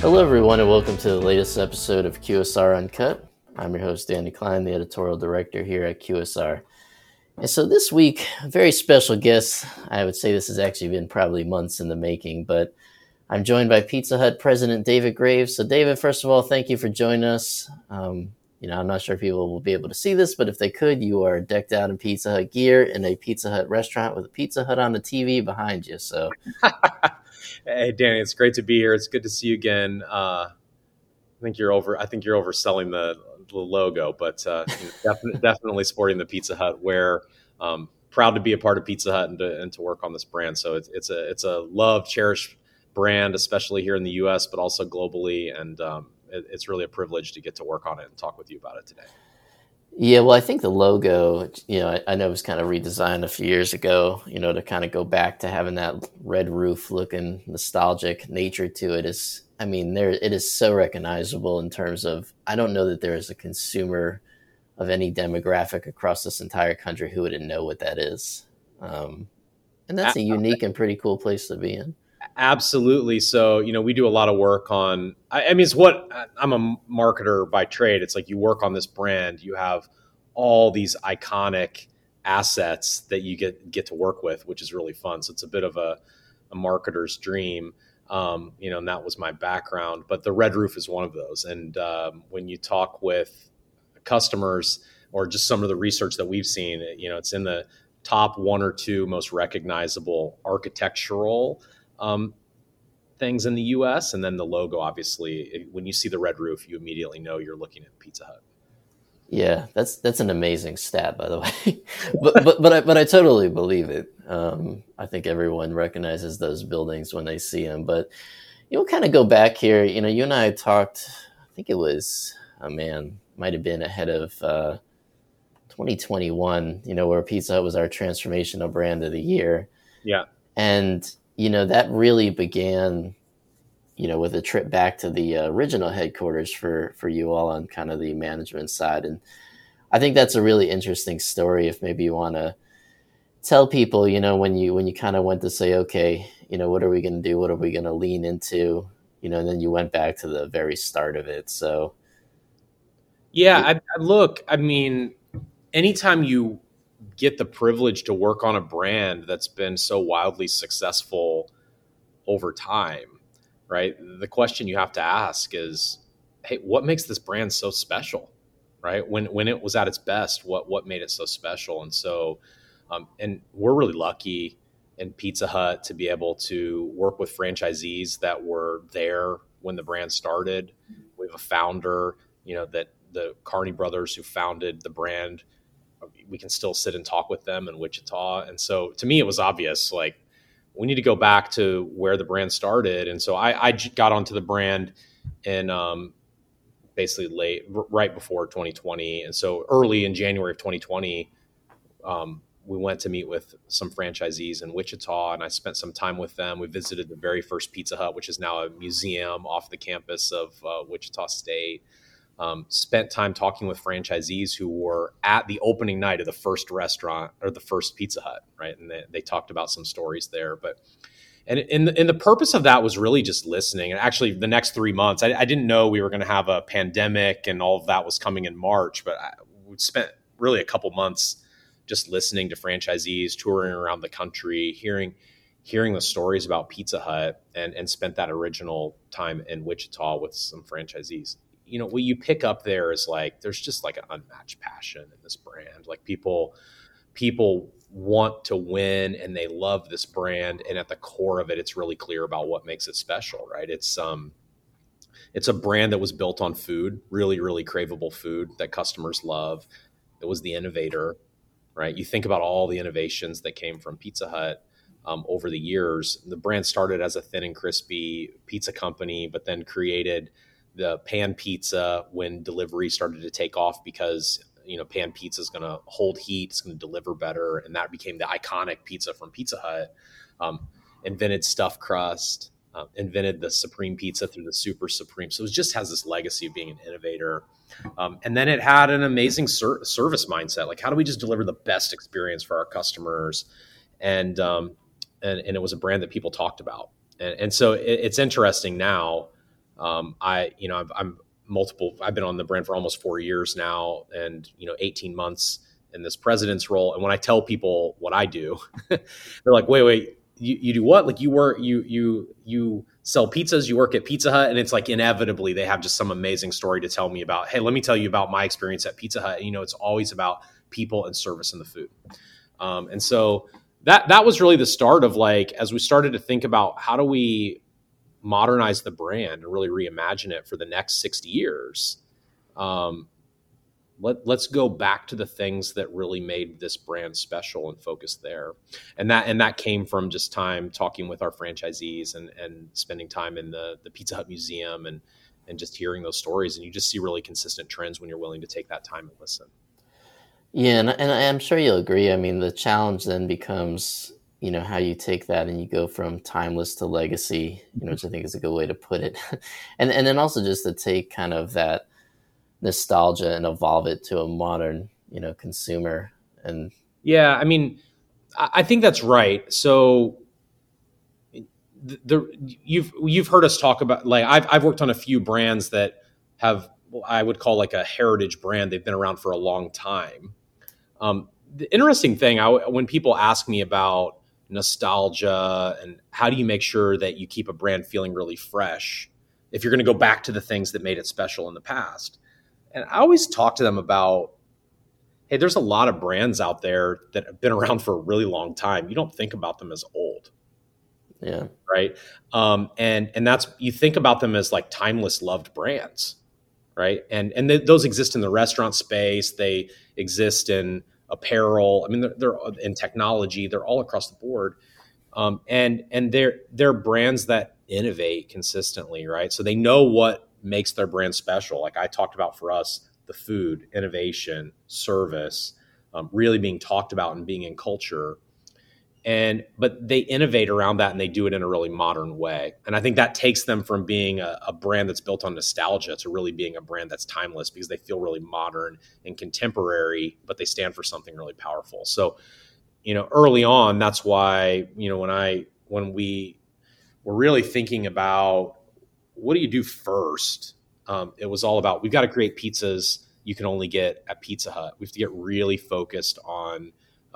Hello, everyone, and welcome to the latest episode of QSR Uncut. I'm your host, Danny Klein, the editorial director here at QSR. And so this week, very special guest. I would say this has actually been probably months in the making, but I'm joined by Pizza Hut President David Graves. So, David, first of all, thank you for joining us. Um, you know, I'm not sure people will be able to see this, but if they could, you are decked out in Pizza Hut gear in a Pizza Hut restaurant with a Pizza Hut on the TV behind you. So, hey, Danny, it's great to be here. It's good to see you again. Uh, I think you're over. I think you're overselling the, the logo, but uh, definitely, definitely sporting the Pizza Hut wear. Um, proud to be a part of Pizza Hut and to, and to work on this brand. So it's, it's a it's a love, cherished brand, especially here in the U.S., but also globally. And um, it, it's really a privilege to get to work on it and talk with you about it today. Yeah, well, I think the logo, you know, I, I, know it was kind of redesigned a few years ago, you know, to kind of go back to having that red roof looking nostalgic nature to it is, I mean, there it is so recognizable in terms of, I don't know that there is a consumer of any demographic across this entire country who wouldn't know what that is. Um, and that's a unique and pretty cool place to be in. Absolutely. So, you know, we do a lot of work on, I, I, mean, it's what I'm a marketer by trade. It's like you work on this brand, you have all these iconic assets that you get, get to work with, which is really fun. So it's a bit of a, a marketer's dream. Um, you know, and that was my background, but the red roof is one of those. And um, when you talk with customers or just some of the research that we've seen, you know, it's in the top one or two most recognizable architectural um, things in the U.S. And then the logo, obviously, when you see the red roof, you immediately know you're looking at Pizza Hut. Yeah, that's that's an amazing stat, by the way. but but but I, but I totally believe it. Um, I think everyone recognizes those buildings when they see them. But you'll kind of go back here. You know, you and I talked. I think it was a oh man might have been ahead of uh, 2021. You know, where Pizza Hut was our transformational brand of the year. Yeah, and you know, that really began, you know, with a trip back to the uh, original headquarters for for you all on kind of the management side, and I think that's a really interesting story. If maybe you want to tell people, you know, when you when you kind of went to say, okay, you know, what are we going to do? What are we going to lean into? You know, and then you went back to the very start of it. So, yeah, I, I look. I mean, anytime you get the privilege to work on a brand that's been so wildly successful over time, right? The question you have to ask is, hey, what makes this brand so special, right? When when it was at its best, what what made it so special? And so, um, and we're really lucky in Pizza Hut to be able to work with franchisees that were there when the brand started. We have a founder, you know, that the Carney brothers who founded the brand we can still sit and talk with them in Wichita. And so to me, it was obvious like we need to go back to where the brand started. And so I, I got onto the brand in um, basically late, right before 2020. And so early in January of 2020, um, we went to meet with some franchisees in Wichita and I spent some time with them. We visited the very first Pizza Hut, which is now a museum off the campus of uh, Wichita State um, spent time talking with franchisees who were at the opening night of the first restaurant or the first Pizza Hut, right? And they, they talked about some stories there. But and in the, and the purpose of that was really just listening. And actually, the next three months, I, I didn't know we were going to have a pandemic and all of that was coming in March. But I, we spent really a couple months just listening to franchisees, touring around the country, hearing hearing the stories about Pizza Hut, and and spent that original time in Wichita with some franchisees you know what you pick up there is like there's just like an unmatched passion in this brand. Like people people want to win and they love this brand and at the core of it it's really clear about what makes it special right? It's um it's a brand that was built on food really really craveable food that customers love it was the innovator right? You think about all the innovations that came from pizza hut um, over the years. The brand started as a thin and crispy pizza company but then created the pan pizza when delivery started to take off because you know pan pizza is going to hold heat it's going to deliver better and that became the iconic pizza from pizza hut. Um, invented stuffed crust uh, invented the supreme pizza through the super supreme. So it just has this legacy of being an innovator. Um, and then it had an amazing ser- service mindset. Like how do we just deliver the best experience for our customers? And um, and, and it was a brand that people talked about. And, and so it, it's interesting now Um, I, you know, i I'm multiple. I've been on the brand for almost four years now, and you know, 18 months in this president's role. And when I tell people what I do, they're like, "Wait, wait, you, you do what? Like you work, you you you sell pizzas, you work at Pizza Hut, and it's like inevitably they have just some amazing story to tell me about. Hey, let me tell you about my experience at Pizza Hut. And, you know, it's always about people and service and the food. Um, and so that that was really the start of like as we started to think about how do we modernize the brand and really reimagine it for the next 60 years um, let, let's go back to the things that really made this brand special and focus there. And that and that came from just time talking with our franchisees and and spending time in the the pizza hut museum and and just hearing those stories. And you just see really consistent trends when you're willing to take that time and listen. Yeah and, and i'm sure you'll agree. I mean the challenge then becomes you know how you take that and you go from timeless to legacy you know which i think is a good way to put it. And and then also just to take kind of that nostalgia and evolve it to a modern you know consumer and yeah i mean i think that's right. So the, the you've you've heard us talk about like I've, I've worked on a few brands that have i would call like a heritage brand. They've been around for a long time. Um, the interesting thing I, when people ask me about nostalgia and how do you make sure that you keep a brand feeling really fresh if you're going to go back to the things that made it special in the past and I always talk to them about hey, there's a lot of brands out there that have been around for a really long time. You don't think about them as old. Yeah. Right. Um, and and that's you think about them as like timeless loved brands, right? And and th- those exist in the restaurant space. They exist in apparel. I mean, they're, they're in technology. They're all across the board. Um, and and they're they're brands that innovate consistently, right? So they know what makes their brand special. Like I talked about for us, the food, innovation, service, um, really being talked about and being in culture. And but they innovate around that and they do it in a really modern way. And I think that takes them from being a, a brand that's built on nostalgia to really being a brand that's timeless because they feel really modern and contemporary, but they stand for something really powerful. So, you know, early on, that's why, you know, when I when we were really thinking about what do you do first? Um, it was all about we've got to create pizzas you can only get at Pizza Hut. We have to get really focused on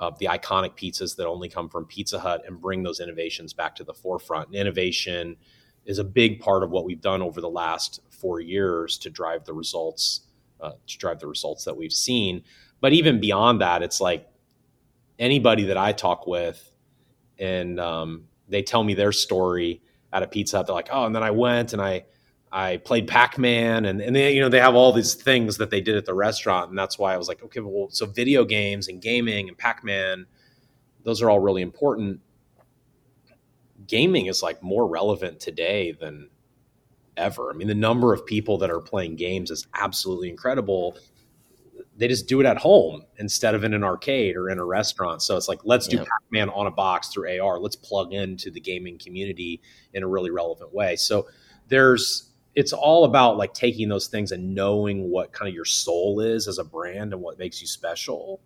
the iconic pizzas that only come from Pizza Hut and bring those innovations back to the forefront. And innovation is a big part of what we've done over the last four years to drive the results uh, to drive the results that we've seen. But even beyond that, it's like anybody that I talk with and um, they tell me their story at a Pizza Hut. They're like, oh, and then I went and I I played Pac Man, and and they you know they have all these things that they did at the restaurant, and that's why I was like, okay, well, so video games and gaming and Pac Man, those are all really important. Gaming is like more relevant today than ever. I mean, the number of people that are playing games is absolutely incredible they just do it at home instead of in an arcade or in a restaurant. So it's like, let's do yeah. Pac-Man on a box through AR. Let's plug into the gaming community in a really relevant way. So there's, it's all about like taking those things and knowing what kind of your soul is as a brand and what makes you special,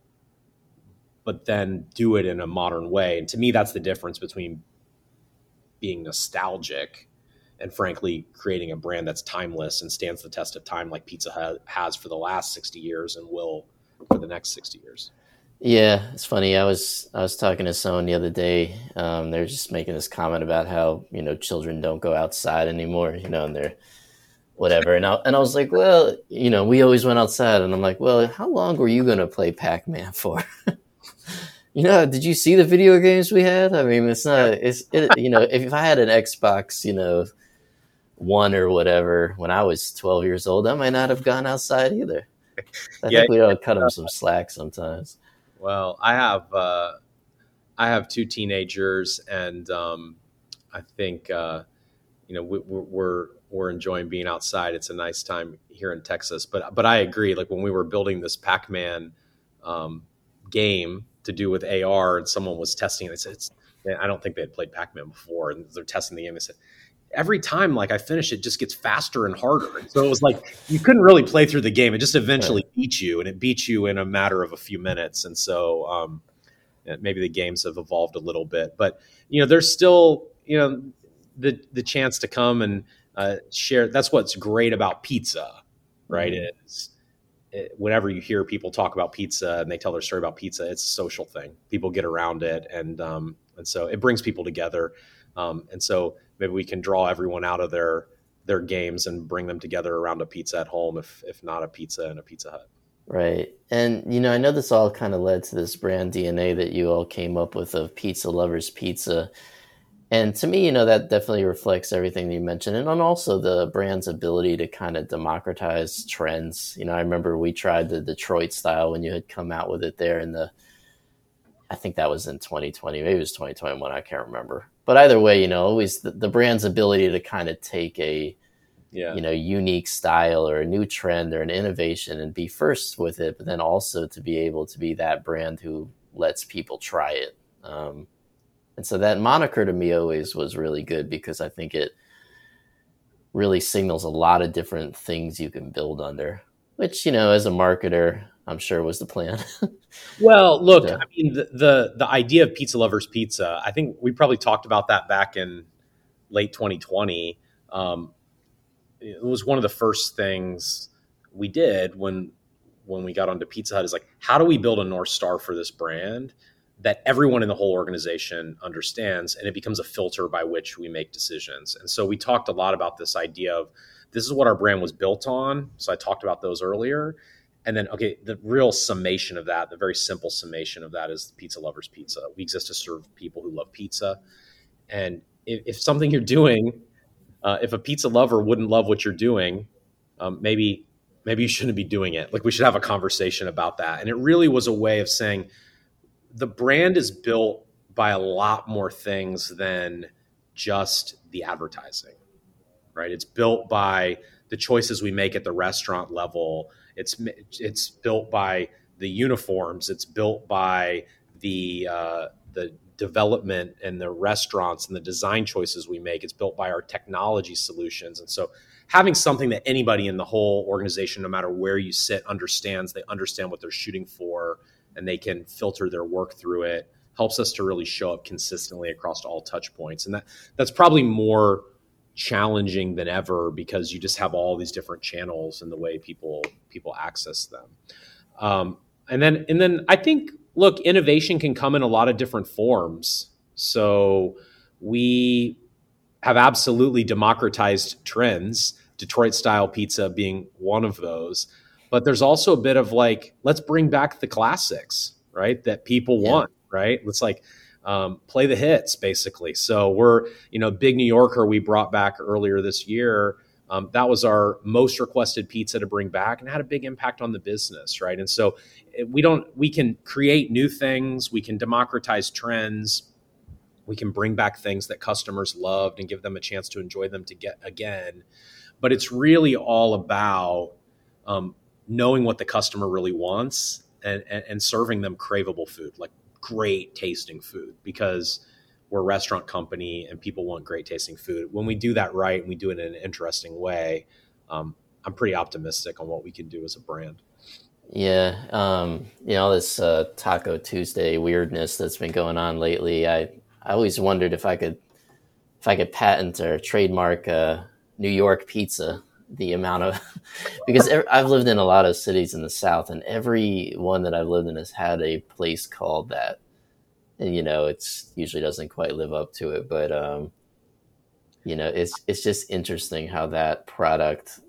but then do it in a modern way. And to me, that's the difference between being nostalgic and frankly creating a brand that's timeless and stands the test of time like pizza has for the last 60 years and will for the next 60 years yeah it's funny i was i was talking to someone the other day um, they're just making this comment about how you know children don't go outside anymore you know and they're whatever and I, and I was like well you know we always went outside and i'm like well how long were you going to play pac-man for you know did you see the video games we had i mean it's not it's it, you know if i had an xbox you know one or whatever when I was 12 years old, I might not have gone outside either. I yeah, think we ought to cut them some slack sometimes. Well, I have uh, I have two teenagers, and um, I think uh, you know we, we're we're enjoying being outside. It's a nice time here in Texas, but but I agree. Like when we were building this Pac-Man um, game to do with AR, and someone was testing it, they said, I don't think they had played Pac-Man before, and they're testing the game. They said every time like I finish it just gets faster and harder. And so it was like you couldn't really play through the game. It just eventually right. beat you and it beat you in a matter of a few minutes. And so um, maybe the games have evolved a little bit, but you know, there's still, you know, the the chance to come and uh, share. That's what's great about pizza, right? Mm-hmm. Is it, whenever you hear people talk about pizza and they tell their story about pizza, it's a social thing. People get around it, and um, and so it brings people together. Um, and so maybe we can draw everyone out of their their games and bring them together around a pizza at home, if if not a pizza and a Pizza Hut. Right. And, you know, I know this all kind of led to this brand DNA that you all came up with of Pizza Lovers Pizza. And to me, you know, that definitely reflects everything you mentioned. And also the brand's ability to kind of democratize trends. You know, I remember we tried the Detroit style when you had come out with it there in the, I think that was in 2020, maybe it was 2021, I can't remember. But either way, you know, always the, the brand's ability to kind of take a, yeah. you know unique style or a new trend or an innovation and be first with it but then also to be able to be that brand who lets people try it um, and so that moniker to me always was really good because i think it really signals a lot of different things you can build under which you know as a marketer i'm sure was the plan well look i mean the, the the idea of pizza lovers pizza i think we probably talked about that back in late 2020 um, it was one of the first things we did when when we got onto Pizza Hut is like, how do we build a North Star for this brand that everyone in the whole organization understands and it becomes a filter by which we make decisions. And so we talked a lot about this idea of this is what our brand was built on. So I talked about those earlier. And then, okay, the real summation of that, the very simple summation of that is Pizza Lovers Pizza. We exist to serve people who love pizza. And if, if something you're doing uh, if a pizza lover wouldn't love what you're doing, um, maybe maybe you shouldn't be doing it. Like we should have a conversation about that. And it really was a way of saying the brand is built by a lot more things than just the advertising, right? It's built by the choices we make at the restaurant level. It's it's built by the uniforms. It's built by the uh, the development and the restaurants and the design choices we make. It's built by our technology solutions. And so having something that anybody in the whole organization, no matter where you sit, understands, they understand what they're shooting for and they can filter their work through it helps us to really show up consistently across all touch points. And that that's probably more challenging than ever because you just have all these different channels and the way people people access them. Um, and then and then I think look, innovation can come in a lot of different forms. So we have absolutely democratized trends, Detroit style pizza being one of those. But there's also a bit of like, let's bring back the classics, right? That people yeah. want, right? Let's like um, play the hits, basically. So we're, you know, Big New Yorker we brought back earlier this year. Um, that was our most requested pizza to bring back and had a big impact on the business, right? And so we don't we can create new things we can democratize trends we can bring back things that customers loved and give them a chance to enjoy them to get again but it's really all about um, knowing what the customer really wants and, and, and serving them craveable food like great tasting food because we're a restaurant company and people want great tasting food when we do that right and we do it in an interesting way um, i'm pretty optimistic on what we can do as a brand yeah, um, you know this uh, Taco Tuesday weirdness that's been going on lately. I I always wondered if I could if I could patent or trademark uh, New York pizza. The amount of because I've lived in a lot of cities in the South, and every one that I've lived in has had a place called that. And you know, it's usually doesn't quite live up to it, but um, you know, it's it's just interesting how that product,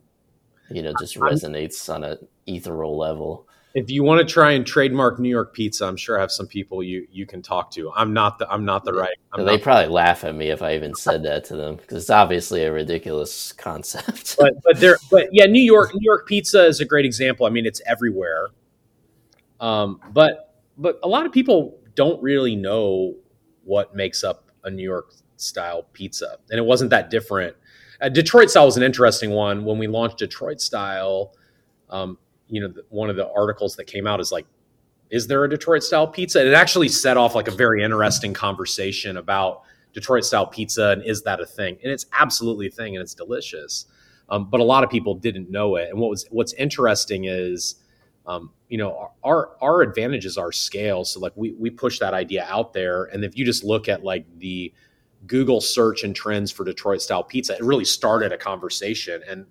you know, just resonates on an ethereal level. If you want to try and trademark New York pizza, I'm sure I have some people you you can talk to. I'm not the I'm not the right. I'm they probably laugh at me if I even said that to them because it's obviously a ridiculous concept. but but there but yeah, New York New York pizza is a great example. I mean, it's everywhere. Um, but but a lot of people don't really know what makes up a New York style pizza, and it wasn't that different. Uh, Detroit style was an interesting one when we launched Detroit style. Um, you know, one of the articles that came out is like, is there a Detroit style pizza? And it actually set off like a very interesting conversation about Detroit style pizza and is that a thing? And it's absolutely a thing and it's delicious. Um, but a lot of people didn't know it. And what was what's interesting is, um, you know, our our advantage is our scale. So like we we push that idea out there, and if you just look at like the Google search and trends for Detroit style pizza. It really started a conversation, and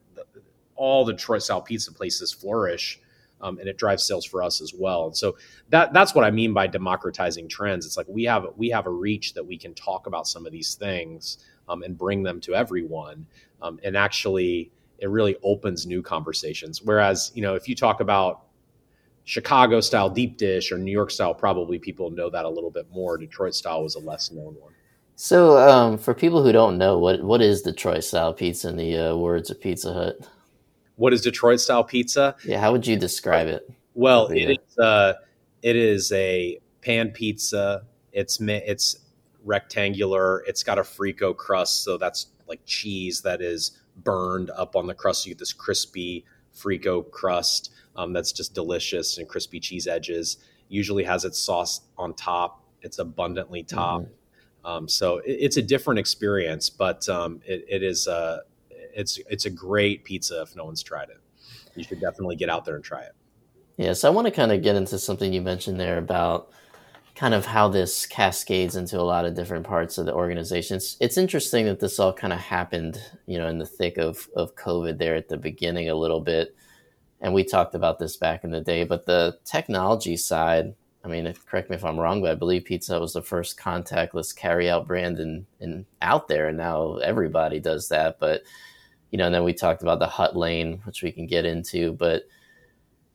all the Detroit style pizza places flourish. Um, and it drives sales for us as well. And so that that's what I mean by democratizing trends. It's like we have we have a reach that we can talk about some of these things um, and bring them to everyone. Um, and actually, it really opens new conversations. Whereas, you know, if you talk about Chicago style deep dish or New York style, probably people know that a little bit more. Detroit style was a less known one. So, um, for people who don't know, what what is Detroit style pizza in the uh, words of Pizza Hut? What is Detroit style pizza? Yeah, how would you describe it? Well, it is, uh, it is a pan pizza. It's it's rectangular. It's got a frico crust, so that's like cheese that is burned up on the crust. So you get this crispy frico crust um, that's just delicious and crispy cheese edges. Usually has its sauce on top. It's abundantly topped. Mm-hmm. Um, so it, it's a different experience, but um, it, it is a it's it's a great pizza if no one's tried it. You should definitely get out there and try it. Yeah, so I want to kind of get into something you mentioned there about kind of how this cascades into a lot of different parts of the organization. It's, it's interesting that this all kind of happened, you know, in the thick of of COVID there at the beginning a little bit. And we talked about this back in the day, but the technology side, I mean, if, correct me if I'm wrong, but I believe Pizza was the first contactless carryout brand in out there, and now everybody does that. But you know, and then we talked about the hut lane, which we can get into, but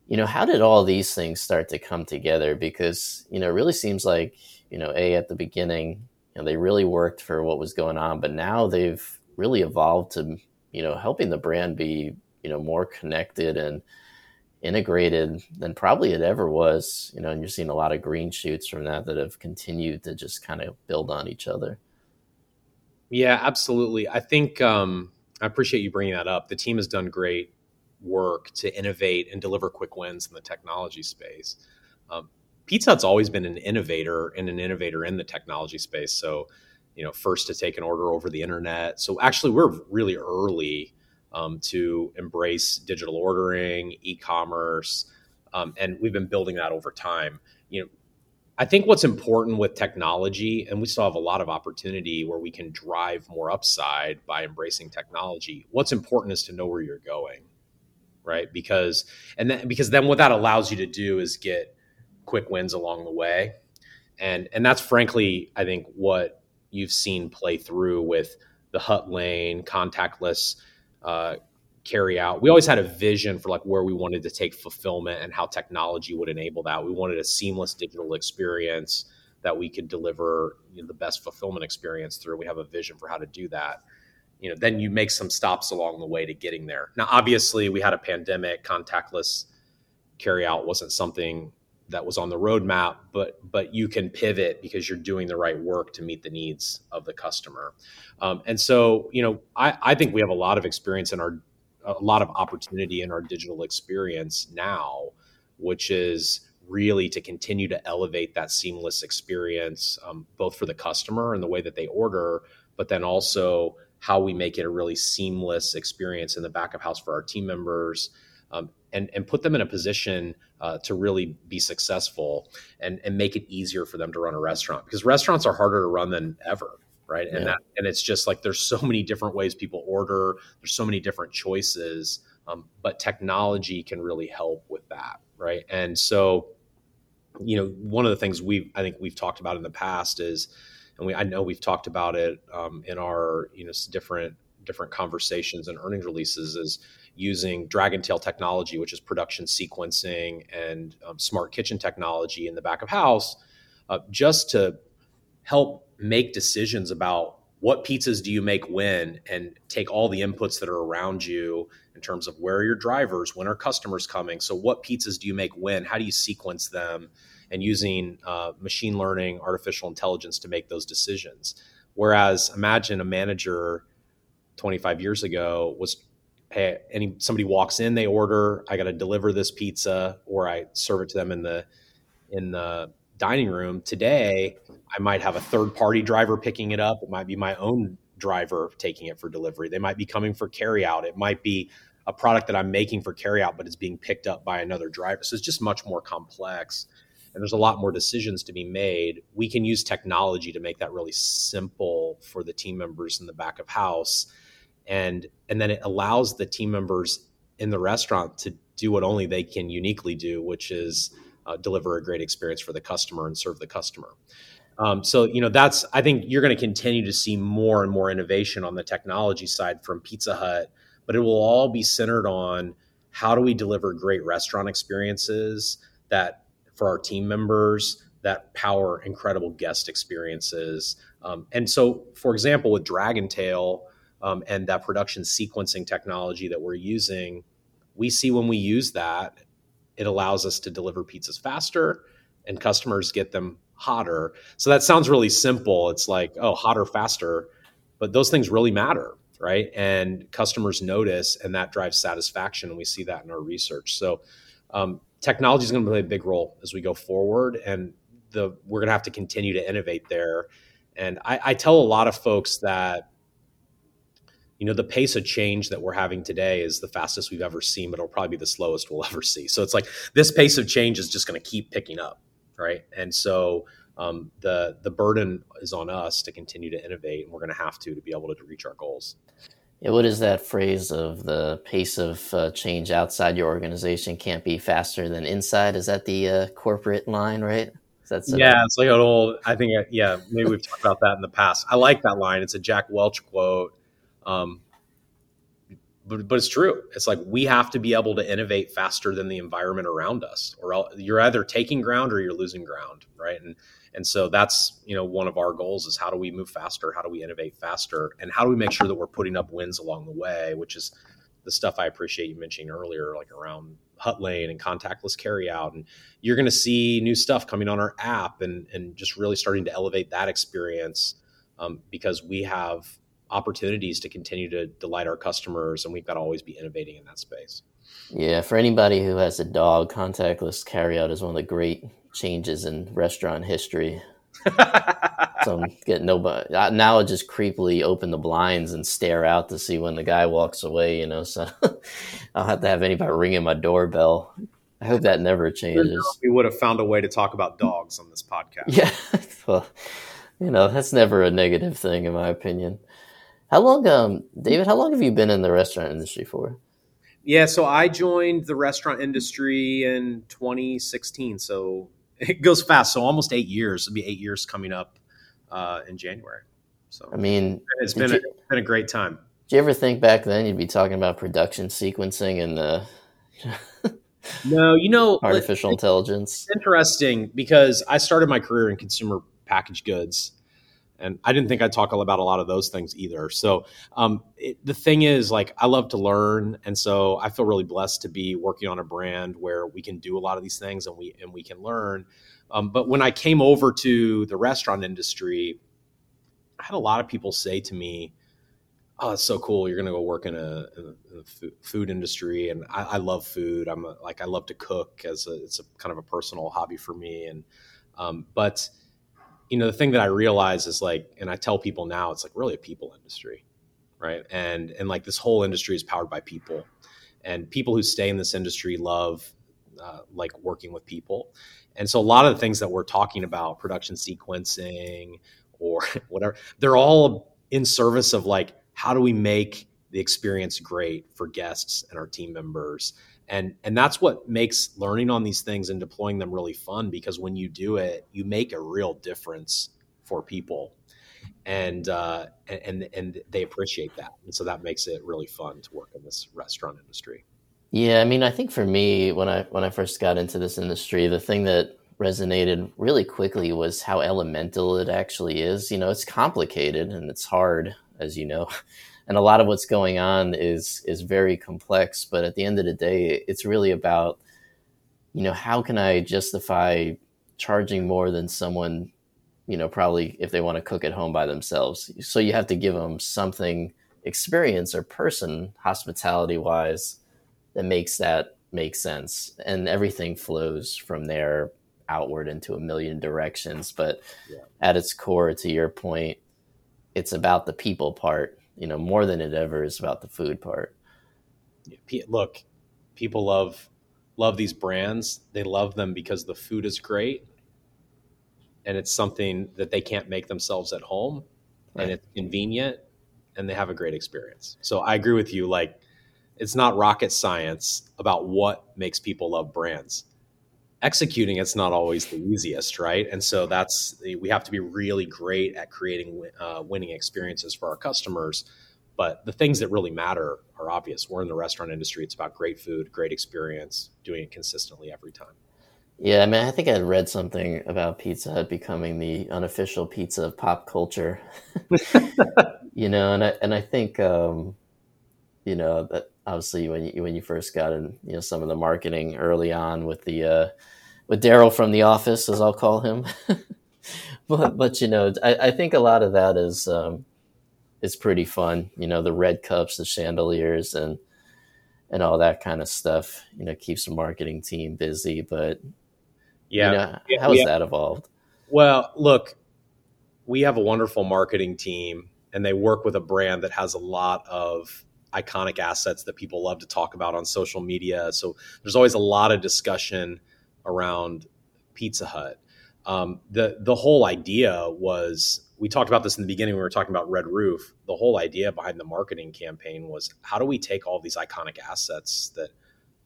you know, how did all these things start to come together? Because, you know, it really seems like, you know, A, at the beginning, you know, they really worked for what was going on, but now they've really evolved to, you know, helping the brand be, you know, more connected and integrated than probably it ever was, you know, and you're seeing a lot of green shoots from that that have continued to just kind of build on each other. Yeah, absolutely. I think um, I appreciate you bringing that up. The team has done great work to innovate and deliver quick wins in the technology space. Um, Pizza Hut's always been an innovator and an innovator in the technology space. So, you know, first to take an order over the internet. So actually, we're really early um, to embrace digital ordering, e-commerce, um, and we've been building that over time. You know, I think what's important with technology, and we still have a lot of opportunity where we can drive more upside by embracing technology. What's important is to know where you're going right? Because and then because then what that allows you to do is get quick wins along the way, and and that's frankly I think what you've seen play through with the hut lane contactless uh, carry out. We always had a vision for like where we wanted to take fulfillment and how technology would enable that. We wanted a seamless digital experience that we could deliver you know, the best fulfillment experience through. We have a vision for how to do that you know then you make some stops along the way to getting there now obviously we had a pandemic contactless carry out wasn't something that was on the roadmap but but you can pivot because you're doing the right work to meet the needs of the customer um, and so you know I, I think we have a lot of experience in our a lot of opportunity in our digital experience now which is really to continue to elevate that seamless experience um, both for the customer and the way that they order but then also how we make it a really seamless experience in the back of house for our team members um, and, and put them in a position uh, to really be successful and, and make it easier for them to run a restaurant because restaurants are harder to run than ever right? And that and it's just like there's so many different ways people order. There's so many different choices um, but technology can really help with that right? And so you know one of the things we i think we've talked about in the past is and we I know we've talked about it um, in our you know different different conversations and earnings releases is using Dragontail technology, which is production sequencing and um, smart kitchen technology in the back of house, uh, just to help make decisions about what pizzas do you make when and take all the inputs that are around you in terms of where are your drivers when are customers coming so what pizzas do you make when how do you sequence them and using uh, machine learning, artificial intelligence to make those decisions. Whereas imagine a manager 25 years ago was hey any somebody walks in they order i got to deliver this pizza or i serve it to them in the in the dining room today i might have a third party driver picking it up. It might be my own driver taking it for delivery. They might be coming for carry out it might be a product that i'm making for carry out but it's being picked up by another driver. So it's just much more complex and there's a lot more decisions to be made. We can use technology to make that really simple for the team members in the back of house, and and then it allows the team members in the restaurant to do what only they can uniquely do, which is uh, deliver a great experience for the customer and serve the customer. Um, so you know that's I think you're going to continue to see more and more innovation on the technology side from Pizza Hut, but it will all be centered on how do we deliver great restaurant experiences that for our team members that power incredible guest experiences. Um, and so, for example, with Dragontail um, and that production sequencing technology that we're using, we see when we use that, it allows us to deliver pizzas faster and customers get them hotter. So that sounds really simple. It's like, oh, hotter, faster. But those things really matter, right? And customers notice, and that drives satisfaction. And we see that in our research. So um, technology is going to play a big role as we go forward. And the we're going to have to continue to innovate there. And I, I tell a lot of folks that you know the pace of change that we're having today is the fastest we've ever seen but it'll probably be the slowest we'll ever see so it's like this pace of change is just going to keep picking up right? And so um, the the burden is on us to continue to innovate, and we're going to have to to be able to reach our goals. Yeah, what is that phrase of the pace of uh, change outside your organization can't be faster than inside? Is that the uh, corporate line, right? That's yeah, it's like an old. I think yeah, maybe we've talked about that in the past. I like that line. It's a Jack Welch quote. Um, but, but it's true. It's like we have to be able to innovate faster than the environment around us, or else you're either taking ground or you're losing ground, right? And and so that's you know one of our goals is how do we move faster? How do we innovate faster? And how do we make sure that we're putting up wins along the way? Which is the stuff I appreciate you mentioning earlier, like around hut lane and contactless carryout. And you're going to see new stuff coming on our app and and just really starting to elevate that experience um, because we have opportunities to continue to delight our customers, and we've got to always be innovating in that space. Yeah, for anybody who has a dog, contactless carryout is one of the great changes in restaurant history. so I'm getting nobody now. I just creepily open the blinds and stare out to see when the guy walks away. You know, so I'll have to have anybody ringing my doorbell. I hope that never changes. We would have found a way to talk about dogs on this podcast. Yeah, well, you know that's never a negative thing in my opinion. How long, um, David? How long have you been in the restaurant industry for? Yeah, so I joined the restaurant industry in 2016. So it goes fast. So almost eight years. It'll be eight years coming up uh, in January. So I mean, it's been, you, a, been a great time. Do you ever think back then you'd be talking about production sequencing and uh, no, you know, artificial intelligence? interesting because I started my career in consumer packaged goods and I didn't think I'd talk about a lot of those things either. So um, it, the thing is, like, I love to learn, and so I feel really blessed to be working on a brand where we can do a lot of these things and we and we can learn. Um, but when I came over to the restaurant industry, I had a lot of people say to me, "Oh, it's so cool! You're going to go work in a, in a, food industry." And I, I love food. I'm a, like I love to cook as a, it's a kind of a personal hobby for me. And um, but you know the thing that i realize is like and i tell people now it's like really a people industry right? And and like this whole industry is powered by people. And people who stay in this industry love uh, like working with people. And so a lot of the things that we're talking about production sequencing or whatever they're all in service of like how do we make the experience great for guests and our team members and and that's what makes learning on these things and deploying them really fun because when you do it you make a real difference for people. And uh, and and they appreciate that. And so that makes it really fun to work in this restaurant industry. Yeah i mean i think for me when i when i first got into this industry the thing that resonated really quickly was how elemental it actually is. You know it's complicated and it's hard as you know. And a lot of what's going on is is very complex but at the end of the day it's really about you know how can i justify charging more than someone you know probably if they want to cook at home by themselves? So you have to give them something experience or person hospitality wise that makes that make sense. And everything flows from there outward into a million directions. But yeah. at its core to your point it's about the people part you know, more than it ever is about the food part. Look, people love love these brands. They love them because the food is great and it's something that they can't make themselves at home right. and it's convenient and they have a great experience. So I agree with you. Like, it's not rocket science about what makes people love brands. Executing it's not always the easiest, right? And so that's we have to be really great at creating uh, winning experiences for our customers. But the things that really matter are obvious. We're in the restaurant industry; it's about great food, great experience, doing it consistently every time. Yeah, I mean, I think I read something about Pizza Hut becoming the unofficial pizza of pop culture. you know, and I and I think um, you know that obviously when you when you first got in, you know, some of the marketing early on with the uh, with Darryl from The Office, as I'll call him. but but you know, I, I think a lot of that is um, is pretty fun. You know, the red cups, the chandeliers, and and all that kind of stuff. You know, keeps the marketing team busy, but yeah. You know, yeah how has that evolved? Well, look, we have a wonderful marketing team and they work with a brand that has a lot of iconic assets that people love to talk about on social media. So there's always a lot of discussion around Pizza Hut. Um, the the whole idea was we talked about this in the beginning we were talking about Red Roof. The whole idea behind the marketing campaign was how do we take all these iconic assets that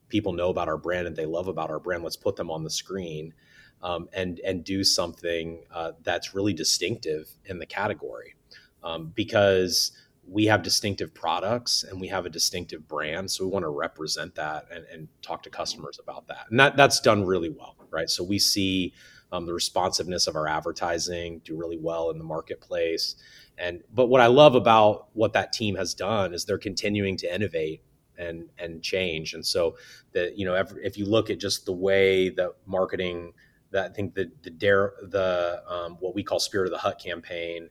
people know about our brand and they love about our brand. Let's put them on the screen um, and and do something uh, that's really distinctive in the category um, because we have distinctive products and we have a distinctive brand so we want to represent that and, and talk to customers about that. And that that's done really well right? So we see um, the responsiveness of our advertising do really well in the marketplace. And but what i love about what that team has done is they're continuing to innovate and and change. And so that you know, if, if, you look at just the way that marketing, that I think the the dare the um, what we call Spirit of the Hut campaign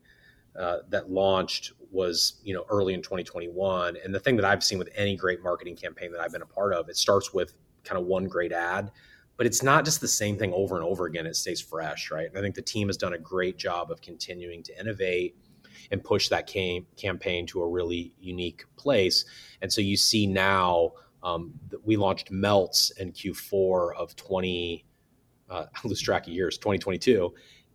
uh, that launched was you know early in 2021. And the thing that I've seen with any great marketing campaign that I've been a part of, it starts with kind of one great ad. But it's not just the same thing over and over again. It stays fresh, right? And I think the team has done a great job of continuing to innovate and push that cam- campaign to a really unique place. And so you see now um, we launched Melts in Q4 of 20, uh, I lose track of years, 2022.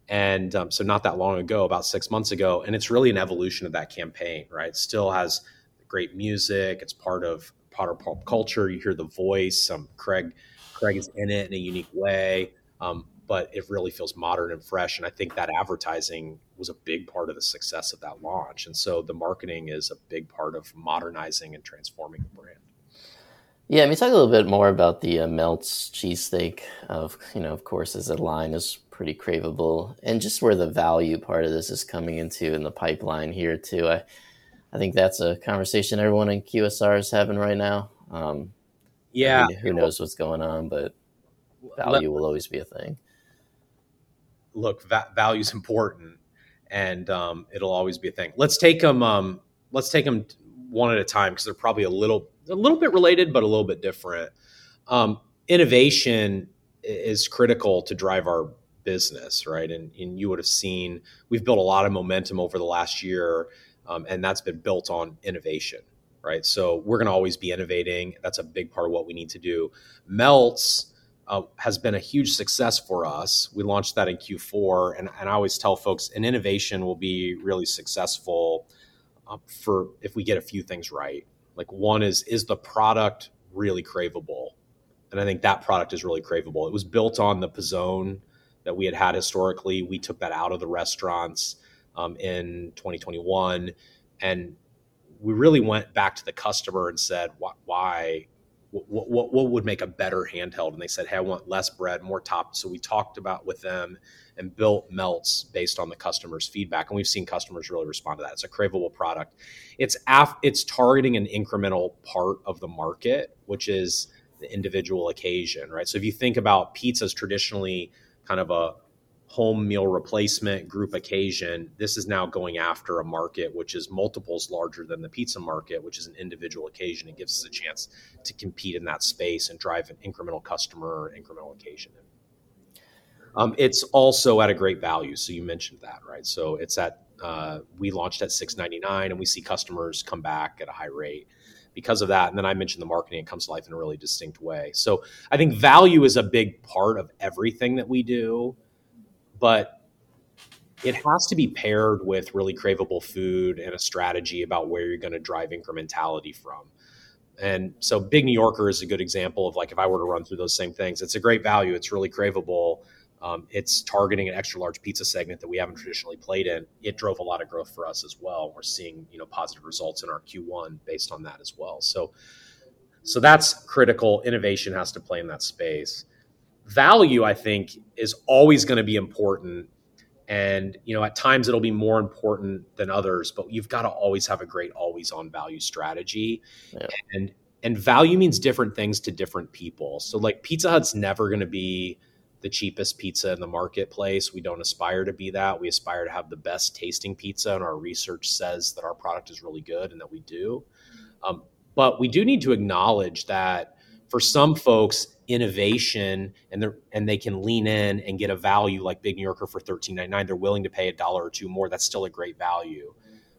And um, so not that long ago, about six months ago. And it's really an evolution of that campaign, right? It still has great music. It's part of Potter pop culture. You hear the voice. Um, Craig, Craig is in it in a unique way. Um, but it really feels modern and fresh. And I think that advertising was a big part of the success of that launch. And so the marketing is a big part of modernizing and transforming the brand. Yeah, I mean, talk a little bit more about the uh, Melts cheesesteak. Of you know, of course, as a line is pretty craveable, and just where the value part of this is coming into in the pipeline here too. I, I think that's a conversation everyone in QSR is having right now. Um, yeah, I mean, who knows what's going on, but value will always be a thing look, va- value is important, and um, it'll always be a thing. Let's take them. Um, let's take them one at a time because they're probably a little a little bit related, but a little bit different. Um, innovation is critical to drive our business, right? And, and, you would have seen we've built a lot of momentum over the last year, um, and that's been built on innovation, right? So we're going to always be innovating. That's a big part of what we need to do. Melts uh, has been a huge success for us. We launched that in Q4, and, and I always tell folks an innovation will be really successful uh, for if we get a few things right. Like one is is the product really craveable, and I think that product is really craveable. It was built on the P'Zone that we had had historically. We took that out of the restaurants um, in 2021, and we really went back to the customer and said, "Why? What, what, what would make a better handheld? And they said hey i want less bread more top so we talked about with them and built melts based on the customer's feedback. And we've seen customers really respond to that. It's a craveable product. It's af- it's targeting an incremental part of the market which is the individual occasion right? So if you think about pizzas traditionally kind of a home meal replacement group occasion, this is now going after a market which is multiples larger than the pizza market, which is an individual occasion. It gives us a chance to compete in that space and drive an incremental customer or incremental occasion. Um, it's also at a great value. So you mentioned that, right? So it's at uh, we launched at six ninety nine, and we see customers come back at a high rate. because of that. And then I mentioned the marketing, it comes to life in a really distinct way. So I think value is a big part of everything that we do, but it has to be paired with really craveable food and a strategy about where you're going to drive incrementality from. And so Big New Yorker is a good example of like if I were to run through those same things, it's a great value, it's really craveable. Um, it's targeting an extra large pizza segment that we haven't traditionally played in. It drove a lot of growth for us as well. We're seeing you know positive results in our Q1 based on that as well. So so that's critical. Innovation has to play in that space. Value, I think, is always going to be important. And you know at times it'll be more important than others but you've got to always have a great always on value strategy. Yeah. and and value means different things to different people. So like pizza hut's never going to be the cheapest pizza in the marketplace. We don't aspire to be that. We aspire to have the best tasting pizza and our research says that our product is really good and that we do. Um, but we do need to acknowledge that for some folks innovation and they and they can lean in and get a value like Big New Yorker for thirteen ninety nine. They're willing to pay a dollar or two more. That's still a great value.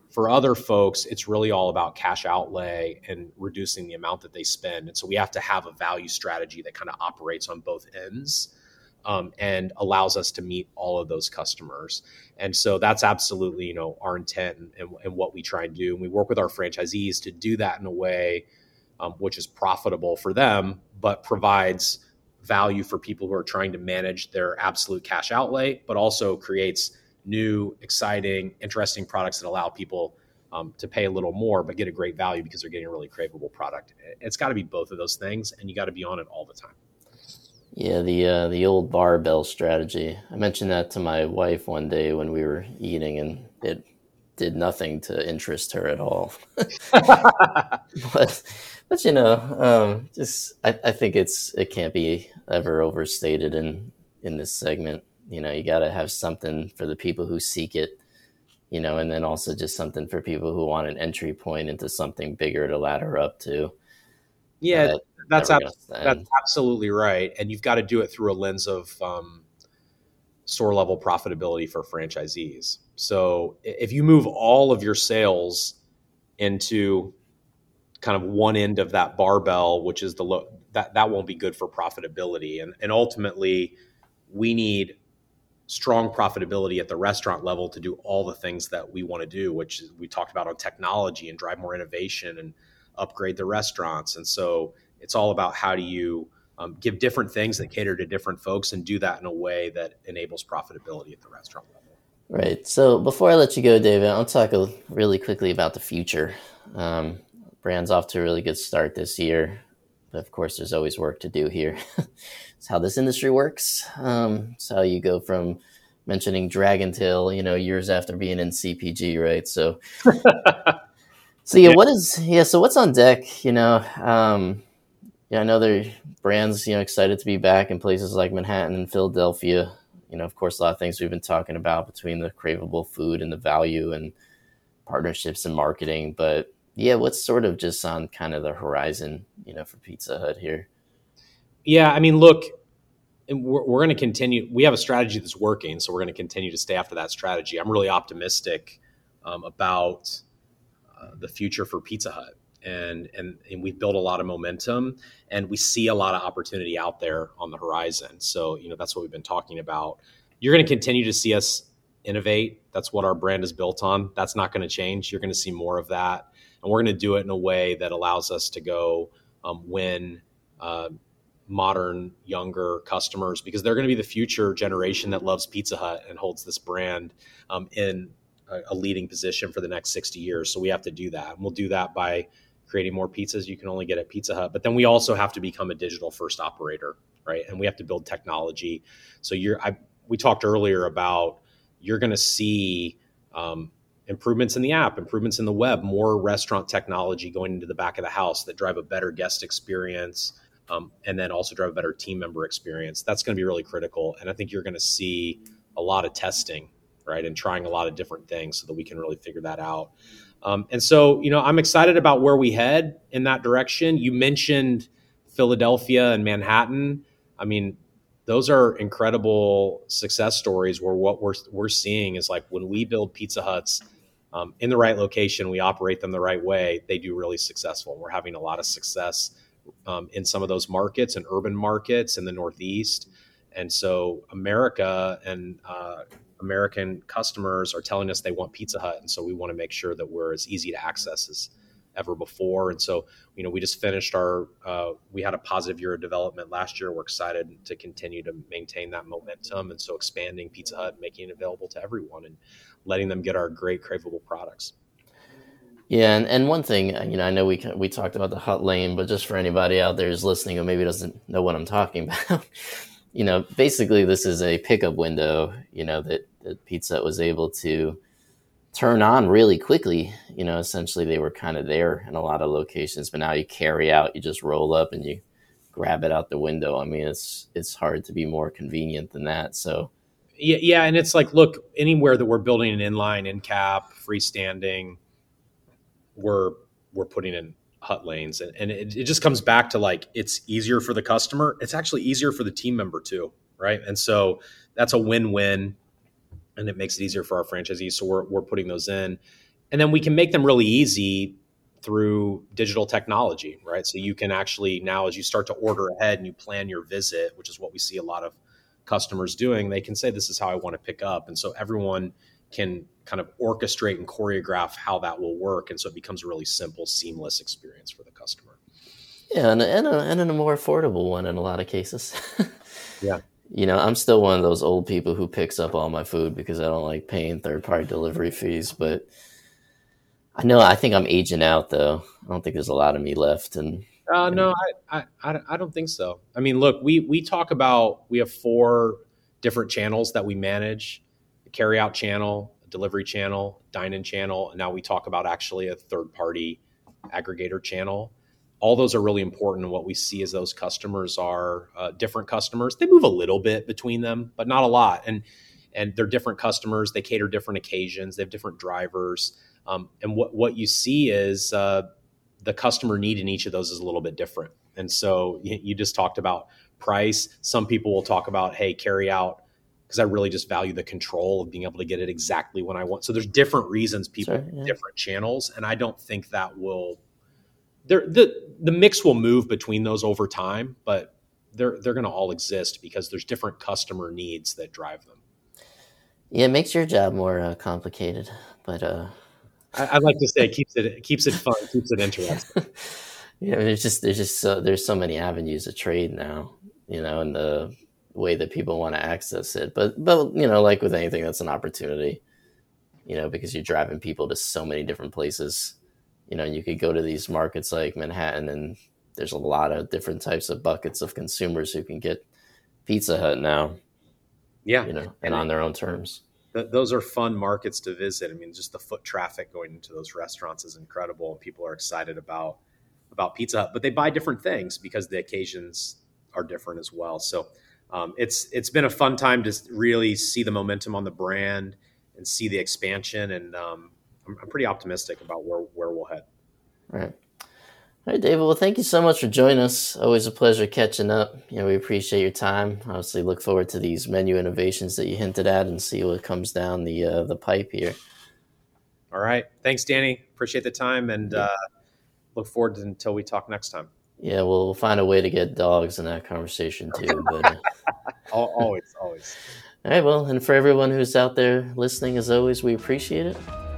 For other folks, it's really all about cash outlay and reducing the amount that they spend. And so we have to have a value strategy that kind of operates on both ends. Um, and allows us to meet all of those customers. And so that's absolutely, you know, our intent and, and, and, what we try and do. And we work with our franchisees to do that in a way um, which is profitable for them, but provides value for people who are trying to manage their absolute cash outlay, but also creates new, exciting, interesting products that allow people um, to pay a little more, but get a great value because they're getting a really craveable product. It's got to be both of those things, and you got to be on it all the time. Yeah, the uh, the old barbell strategy. I mentioned that to my wife one day when we were eating, and it did nothing to interest her at all. but but you know, um, just I, I think it's it can't be ever overstated in in this segment. You know, you got to have something for the people who seek it. You know, and then also just something for people who want an entry point into something bigger to ladder up to. Yeah, that, that's ab- that's absolutely right, and you've got to do it through a lens of um, store level profitability for franchisees. So if you move all of your sales into kind of one end of that barbell, which is the low, that that won't be good for profitability. And and ultimately, we need strong profitability at the restaurant level to do all the things that we want to do, which we talked about on technology and drive more innovation and upgrade the restaurants. And so it's all about how do you um, give different things that cater to different folks and do that in a way that enables profitability at the restaurant level. Right. So before I let you go, David, I'll talk really quickly about the future. Um, brand's off to a really good start this year. But of course, there's always work to do here. it's how this industry works. Um, it's how you go from mentioning Dragontail, you know, years after being in CPG, right? So, so yeah, yeah, what is yeah? So what's on deck? You know, um, yeah, I know there brands, you know, excited to be back in places like Manhattan and Philadelphia. You know, of course, a lot of things we've been talking about between the craveable food and the value and partnerships and marketing, but yeah, what's sort of just on kind of the horizon, you know, for Pizza Hut here? Yeah, I mean, look, we're, we're going to continue. We have a strategy that's working, so we're going to continue to stay after that strategy. I'm really optimistic um, about uh, the future for Pizza Hut, and, and and we've built a lot of momentum, and we see a lot of opportunity out there on the horizon. So you know, that's what we've been talking about. You're going to continue to see us innovate. That's what our brand is built on. That's not going to change. You're going to see more of that and we're going to do it in a way that allows us to go um, win uh, modern younger customers because they're going to be the future generation that loves Pizza Hut and holds this brand um, in a, a, leading position for the next 60 years. So we have to do that, and we'll do that by creating more pizzas you can only get at Pizza Hut. But then we also have to become a digital first operator, right? And we have to build technology. So you're I, we talked earlier about you're going to see um, improvements in the app, improvements in the web, more restaurant technology going into the back of the house that drive a better guest experience, um, and then also drive a better team member experience. That's going to be really critical. And I think you're going to see a lot of testing, right, and trying a lot of different things so that we can really figure that out. Um, and so, you know, I'm excited about where we head in that direction. You mentioned Philadelphia and Manhattan. I mean, those are incredible success stories where what we're we're seeing is like when we build Pizza Huts um, in the right location, we operate them the right way, they do really successful. We're having a lot of success um, in some of those markets and urban markets in the Northeast. And so America and uh, American customers are telling us they want Pizza Hut, and so we want to make sure that we're as easy to access as ever before. And so, you know, we just finished our, uh, we had a positive year of development last year. We're excited to continue to maintain that momentum. And so, expanding Pizza Hut, making it available to everyone, and letting them get our great craveable products. Yeah, and, and one thing, you know, I know we we talked about the hut lane, but just for anybody out there who's listening who maybe doesn't know what I'm talking about, you know, basically this is a pickup window, you know, that, that Pizza was able to turn on really quickly. You know, essentially they were kind of there in a lot of locations, but now you carry out, you just roll up and you grab it out the window. I mean, it's it's hard to be more convenient than that. So yeah, yeah, and it's like, look, anywhere that we're building an inline, in cap, freestanding, we're we're putting in hut lanes, and, and it, it just comes back to like it's easier for the customer. It's actually easier for the team member too, right? And so that's a win-win, and it makes it easier for our franchisees. So we're we're putting those in, and then we can make them really easy through digital technology, right? So you can actually now, as you start to order ahead and you plan your visit, which is what we see a lot of customers doing, they can say, This is how I want to pick up. And so everyone can kind of orchestrate and choreograph how that will work. And so it becomes a really simple, seamless experience for the customer. Yeah, and, and, a, and a more affordable one in a lot of cases. yeah. You know, I'm still one of those old people who picks up all my food because I don't like paying third party delivery fees. But I know I think I'm aging out though. I don't think there's a lot of me left. And uh, no, I, I, I don't think so. I mean, look, we we talk about we have four different channels that we manage: the carry out channel, delivery channel, dine in channel, and now we talk about actually a third party aggregator channel. All those are really important. And what we see is those customers are uh, different customers. They move a little bit between them, but not a lot. And and they're different customers. They cater different occasions. They have different drivers. Um, and what what you see is uh, the customer need in each of those is a little bit different. And so you, you just talked about price. Some people will talk about, hey, carry out because I really just value the control of being able to get it exactly when I want. So there's different reasons people sure, yeah. different channels, and I don't think that will. There, the the mix will move between those over time, but they're they're going to all exist because there's different customer needs that drive them. Yeah, it makes your job more uh, complicated, but uh, I, I, like to say it keeps it, it keeps it fun, keeps it interesting. yeah, there's just there's just so, there's so many avenues of trade now, you know, and the way that people want to access it. But but you know, like with anything, that's an opportunity, you know, because you're driving people to so many different places. You know, you could go to these markets like Manhattan, and there's a lot of different types of buckets of consumers who can get Pizza Hut now. Yeah, you know, and, and on their own terms th- those are fun markets to visit. I mean, just the foot traffic going into those restaurants is incredible, and people are excited about about Pizza Hut. But they buy different things because the occasions are different as well. So um, it's it's been a fun time to really see the momentum on the brand and see the expansion, and um, I'm, I'm pretty optimistic about where where we'll head. Right. All right, David. Well, thank you so much for joining us. Always a pleasure catching up. You know, we appreciate your time. Obviously, look forward to these menu innovations that you hinted at, and see what comes down the uh, the pipe here. All right. Thanks, Danny. Appreciate the time, and yeah. uh, look forward to until we talk next time. Yeah, we'll find a way to get dogs in that conversation too. But uh, always, always. All right. Well, and for everyone who's out there listening, as always, we appreciate it.